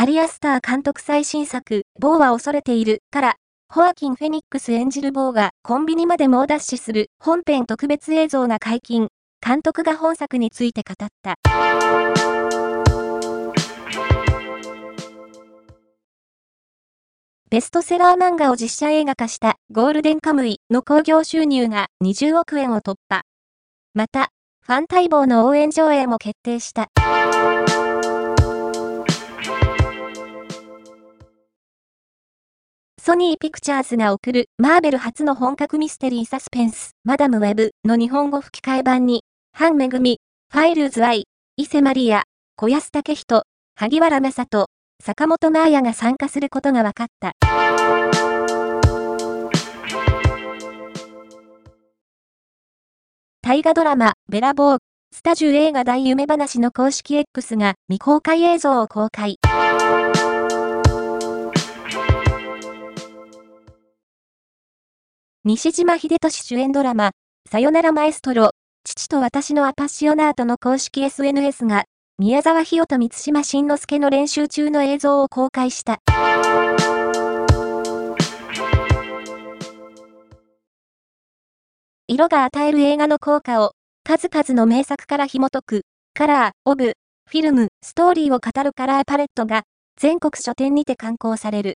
アリアスター監督最新作、ボーは恐れている、から、ホアキン・フェニックス演じるボーがコンビニまで猛ダッシュする本編特別映像が解禁。監督が本作について語った。ベストセラー漫画を実写映画化したゴールデンカムイの興行収入が20億円を突破。また、ファン待望の応援上映も決定した。ソニーピクチャーズが送るマーベル初の本格ミステリーサスペンス、マダムウェブの日本語吹き替え版に、ハンメグミ、ファイルズアイ、伊勢マリア、小安武人、萩原正人、坂本真綾が参加することが分かった。大河ドラマ、ベラボー、スタジュ映画大夢話の公式 X が未公開映像を公開。西島秀俊主演ドラマ、さよならマエストロ、父と私のアパッシオナートの公式 SNS が、宮沢ひよと三島慎之介の練習中の映像を公開した。色が与える映画の効果を、数々の名作から紐解く、カラー、オブ、フィルム、ストーリーを語るカラーパレットが、全国書店にて刊行される。